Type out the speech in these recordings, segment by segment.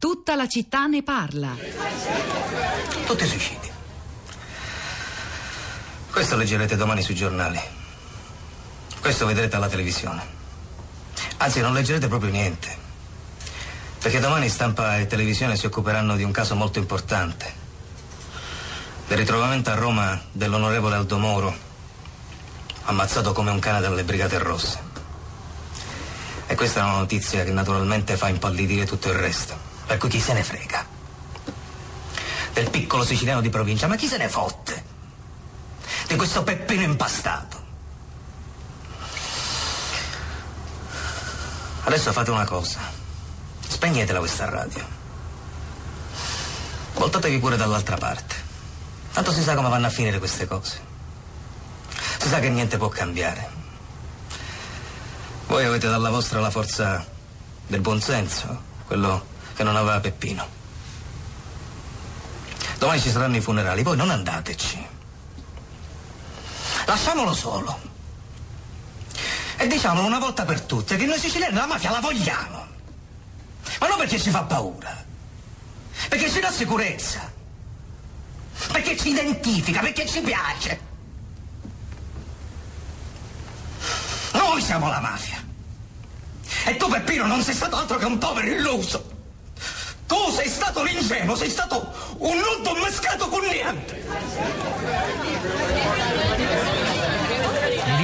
Tutta la città ne parla. Tutti suicidi. Questo leggerete domani sui giornali. Questo vedrete alla televisione. Anzi, non leggerete proprio niente. Perché domani stampa e televisione si occuperanno di un caso molto importante. Del ritrovamento a Roma dell'onorevole Aldo Moro, ammazzato come un cane dalle Brigate Rosse. E questa è una notizia che naturalmente fa impallidire tutto il resto. Per cui chi se ne frega? Del piccolo siciliano di provincia, ma chi se ne fotte? Di questo peppino impastato. Adesso fate una cosa. Spegnetela questa radio. Voltatevi pure dall'altra parte. Tanto si sa come vanno a finire queste cose. Si sa che niente può cambiare. Voi avete dalla vostra la forza del buonsenso, quello che non aveva Peppino. Domani ci saranno i funerali, voi non andateci. Lasciamolo solo. E diciamolo una volta per tutte che noi siciliani la mafia la vogliamo. Ma non perché ci fa paura. Perché ci dà sicurezza. Perché ci identifica, perché ci piace. Noi siamo la mafia. E tu, Peppino, non sei stato altro che un povero illuso. Tu sei stato l'ingenuo, sei stato un nudo mescato con niente.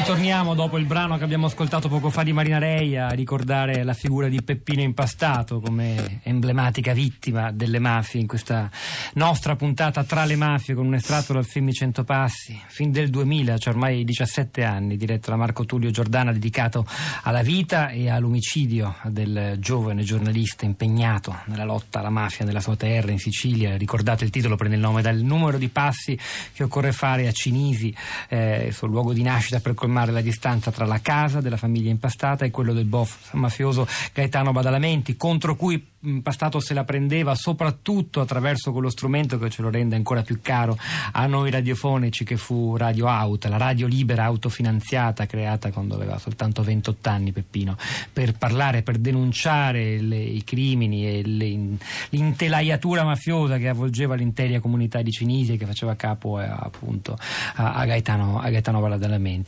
Ritorniamo dopo il brano che abbiamo ascoltato poco fa di Marina Rei a ricordare la figura di Peppino Impastato come emblematica vittima delle mafie in questa nostra puntata tra le mafie con un estratto dal film I Cento Passi, fin del 2000, cioè ormai 17 anni, diretto da Marco Tullio Giordana, dedicato alla vita e all'omicidio del giovane giornalista impegnato nella lotta alla mafia nella sua terra in Sicilia. Ricordate il titolo, prende il nome dal numero di passi che occorre fare a Cinisi, eh, sul luogo di nascita per colmare la distanza tra la casa della famiglia impastata e quello del boss mafioso Gaetano Badalamenti, contro cui Impastato se la prendeva soprattutto attraverso quello strumento che ce lo rende ancora più caro a noi radiofonici che fu Radio Out, la radio libera autofinanziata creata quando aveva soltanto 28 anni Peppino, per parlare, per denunciare le, i crimini e le, l'intelaiatura mafiosa che avvolgeva l'intera comunità di Cinisi e che faceva capo eh, appunto a, a Gaetano, a Gaetano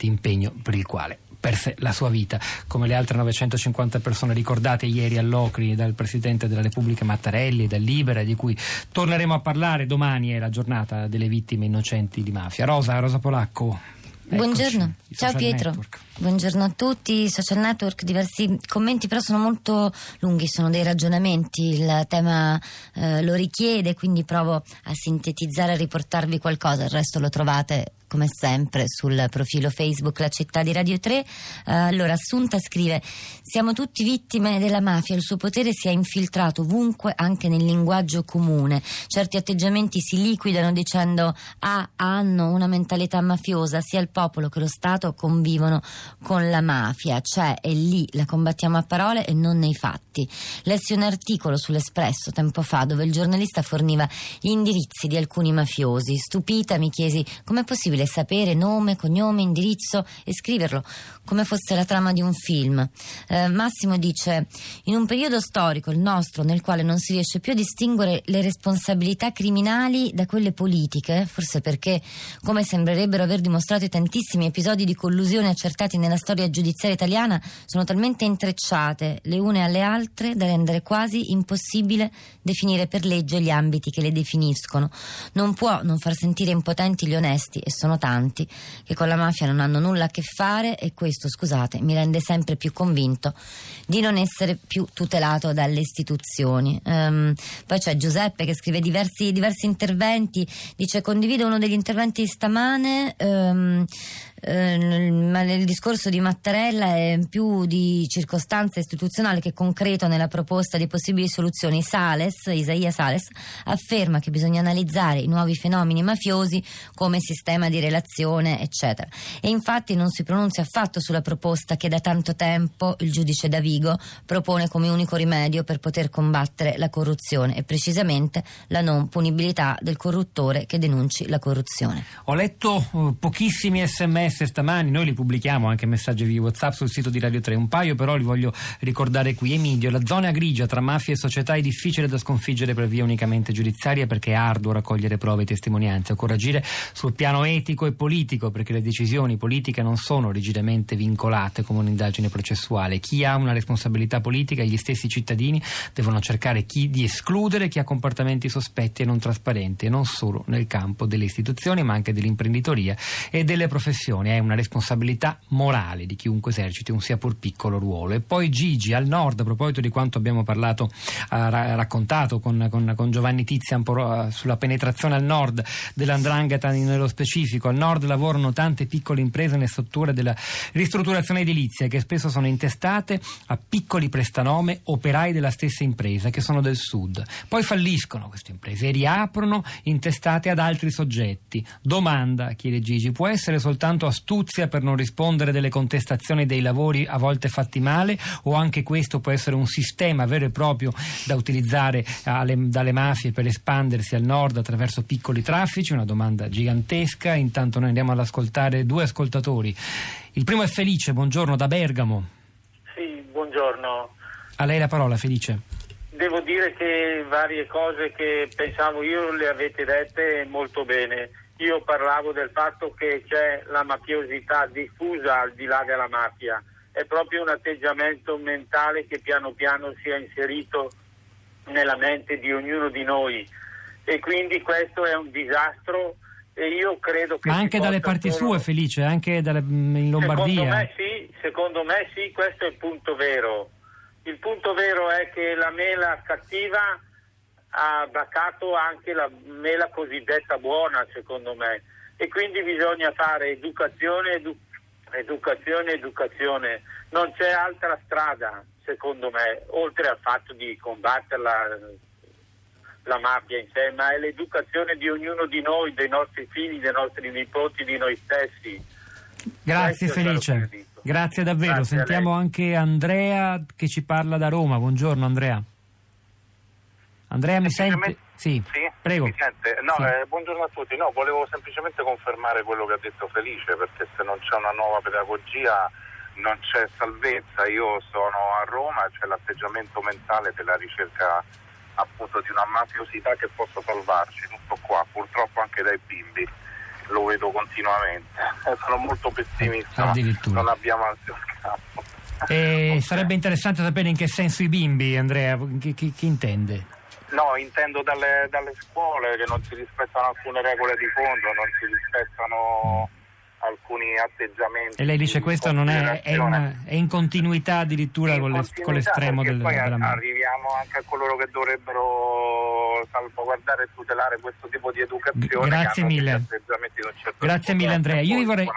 impegno per il quale perse la sua vita, come le altre 950 persone ricordate ieri all'Ocri dal Presidente della Repubblica Mattarelli e da Libera, di cui torneremo a parlare domani, è la giornata delle vittime innocenti di mafia. Rosa, Rosa Polacco. Buongiorno, ciao Pietro. Network. Buongiorno a tutti, social network, diversi commenti però sono molto lunghi, sono dei ragionamenti, il tema eh, lo richiede, quindi provo a sintetizzare e riportarvi qualcosa, il resto lo trovate come sempre sul profilo Facebook La Città di Radio 3. Uh, allora Assunta scrive: Siamo tutti vittime della mafia, il suo potere si è infiltrato ovunque, anche nel linguaggio comune. Certi atteggiamenti si liquidano dicendo ah, hanno una mentalità mafiosa, sia il popolo che lo Stato convivono con la mafia, cioè è lì la combattiamo a parole e non nei fatti. Lessi un articolo sull'Espresso tempo fa dove il giornalista forniva gli indirizzi di alcuni mafiosi. Stupita mi chiesi com'è possibile sapere nome, cognome, indirizzo e scriverlo come fosse la trama di un film. Eh, Massimo dice: In un periodo storico, il nostro, nel quale non si riesce più a distinguere le responsabilità criminali da quelle politiche, forse perché, come sembrerebbero aver dimostrato i tantissimi episodi di collusione accertati nella storia giudiziaria italiana, sono talmente intrecciate le une alle altre da rendere quasi impossibile definire per legge gli ambiti che le definiscono. Non può non far sentire impotenti gli onesti, e sono tanti, che con la mafia non hanno nulla a che fare e questo, scusate, mi rende sempre più convinto di non essere più tutelato dalle istituzioni. Um, poi c'è Giuseppe che scrive diversi, diversi, interventi, dice condivido uno degli interventi stamane. Um, ma il discorso di Mattarella è più di circostanza istituzionale che concreto nella proposta di possibili soluzioni. Sales, Isaia Sales, afferma che bisogna analizzare i nuovi fenomeni mafiosi come sistema di relazione, eccetera. E infatti non si pronuncia affatto sulla proposta che da tanto tempo il giudice Davigo propone come unico rimedio per poter combattere la corruzione e precisamente la non punibilità del corruttore che denunci la corruzione. Ho letto uh, pochissimi sms sms stamani, noi li pubblichiamo anche messaggi via WhatsApp sul sito di Radio 3. Un paio però li voglio ricordare qui. Emidio, la zona grigia tra mafia e società è difficile da sconfiggere per via unicamente giudiziaria perché è arduo raccogliere prove e testimonianze. Occorre agire sul piano etico e politico perché le decisioni politiche non sono rigidamente vincolate come un'indagine processuale. Chi ha una responsabilità politica e gli stessi cittadini devono cercare chi di escludere chi ha comportamenti sospetti e non trasparenti non solo nel campo delle istituzioni ma anche dell'imprenditoria e delle professioni. È una responsabilità morale di chiunque eserciti un sia pur piccolo ruolo. E poi Gigi, al nord, a proposito di quanto abbiamo parlato, eh, raccontato con, con, con, Giovanni Tizian uh, sulla penetrazione al nord dell'andrangheta nello specifico, al nord lavorano tante piccole imprese nel settore della ristrutturazione edilizia che spesso sono intestate a piccoli prestanome operai della stessa impresa che sono del sud. Poi falliscono queste imprese e riaprono intestate ad altri soggetti. Domanda, chiede Gigi, può essere soltanto astuzia per non rispondere delle contestazioni dei lavori a volte fatti male o anche questo può essere un sistema vero e proprio da utilizzare alle, dalle mafie per espandersi al nord attraverso piccoli traffici? Una domanda gigantesca. Intanto noi andiamo ad ascoltare due ascoltatori. Il primo è Felice, buongiorno da Bergamo. Sì, buongiorno. A lei la parola, Felice. Devo dire che varie cose che pensavo io le avete dette molto bene. Io parlavo del fatto che c'è la mafiosità diffusa al di là della mafia. È proprio un atteggiamento mentale che piano piano si è inserito nella mente di ognuno di noi e quindi questo è un disastro e io credo che... Ma anche dalle parti solo... sue, Felice, anche dalle, in Lombardia? Secondo me sì, secondo me sì, questo è il punto vero. Il punto vero è che la mela cattiva ha bacato anche la mela cosiddetta buona, secondo me, e quindi bisogna fare educazione, edu- educazione, educazione. Non c'è altra strada, secondo me, oltre al fatto di combatterla la mafia in sé, ma è l'educazione di ognuno di noi, dei nostri figli, dei nostri nipoti, di noi stessi. Grazie Questo Felice, grazie davvero. Grazie Sentiamo anche Andrea che ci parla da Roma. Buongiorno Andrea. Andrea mi sente? Sì, sì, prego. Mi no, sì. Eh, buongiorno a tutti. No, volevo semplicemente confermare quello che ha detto Felice, perché se non c'è una nuova pedagogia non c'è salvezza. Io sono a Roma, c'è l'atteggiamento mentale della ricerca appunto di una mafiosità che possa salvarci, tutto qua, purtroppo anche dai bimbi, lo vedo continuamente, sono molto pessimista, non abbiamo ansia scampo. E okay. Sarebbe interessante sapere in che senso i bimbi, Andrea, chi, chi, chi intende? No, intendo dalle, dalle, scuole che non si rispettano alcune regole di fondo, non si rispettano alcuni atteggiamenti. E lei dice questo non è, è, una, è in continuità addirittura in con, continuità con, l'estremo del, poi della mano. arriviamo anche a coloro che dovrebbero salvaguardare e tutelare questo tipo di educazione. Grazie mille. Certo Grazie mille Andrea. Io vi vorrei...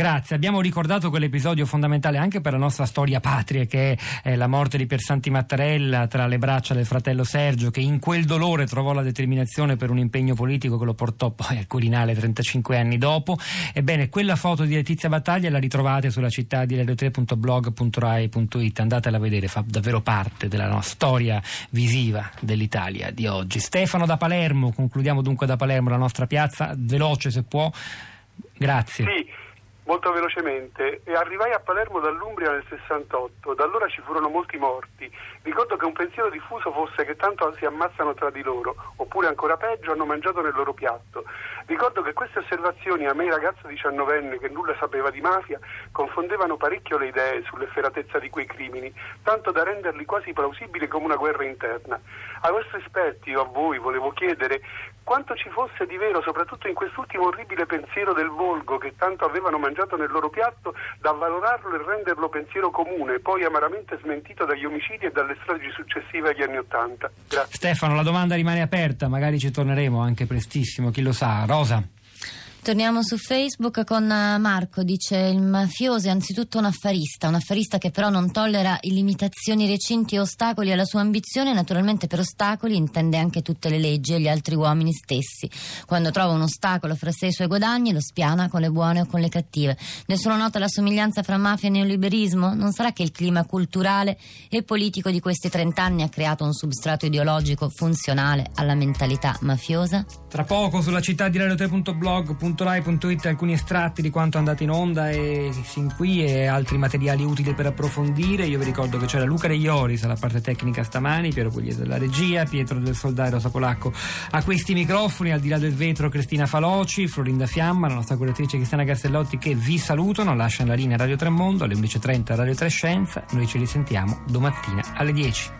Grazie, abbiamo ricordato quell'episodio fondamentale anche per la nostra storia patria che è la morte di Piersanti Mattarella tra le braccia del fratello Sergio che in quel dolore trovò la determinazione per un impegno politico che lo portò poi al Quirinale 35 anni dopo. Ebbene, quella foto di Letizia Battaglia la ritrovate sulla città di radio3.blog.rai.it, andatela a vedere, fa davvero parte della nostra storia visiva dell'Italia di oggi. Stefano da Palermo, concludiamo dunque da Palermo la nostra piazza, veloce se può. Grazie. Sì molto velocemente. E arrivai a Palermo dall'Umbria nel 68, da allora ci furono molti morti. Ricordo che un pensiero diffuso fosse che tanto si ammazzano tra di loro, oppure ancora peggio hanno mangiato nel loro piatto. Ricordo che queste osservazioni a me ragazzo diciannovenne che nulla sapeva di mafia confondevano parecchio le idee sull'efferatezza di quei crimini, tanto da renderli quasi plausibili come una guerra interna. Ai vostri esperti o a voi volevo chiedere quanto ci fosse di vero, soprattutto in quest'ultimo orribile pensiero del volgo che tanto avevano mangiato nel loro piatto, da valorarlo e renderlo pensiero comune, poi amaramente smentito dagli omicidi e dalle stragi successive agli anni Ottanta. Stefano, la domanda rimane aperta, magari ci torneremo anche prestissimo, chi lo sa. Rosa. Torniamo su Facebook con eh, Marco, dice il mafioso è anzitutto un affarista, un affarista che però non tollera limitazioni recinti e ostacoli alla sua ambizione, naturalmente per ostacoli intende anche tutte le leggi e gli altri uomini stessi. Quando trova un ostacolo fra sé e i suoi guadagni lo spiana con le buone o con le cattive. Nessuno nota la somiglianza fra mafia e neoliberismo? Non sarà che il clima culturale e politico di questi trent'anni ha creato un substrato ideologico funzionale alla mentalità mafiosa? Tra poco sulla città di radio3.blog radio2.rai.it alcuni estratti di quanto è andato in onda e sin qui e altri materiali utili per approfondire. Io vi ricordo che c'era Luca De Ioris alla parte tecnica stamani, Piero Pugliese della regia, Pietro del Soldai, Rosa Polacco a questi microfoni, al di là del vetro Cristina Faloci, Florinda Fiamma, la nostra curatrice Cristiana Castellotti che vi salutano, lasciano la linea Radio Tremondo alle 11.30 Radio 3 Scienza. Noi ci risentiamo domattina alle 10.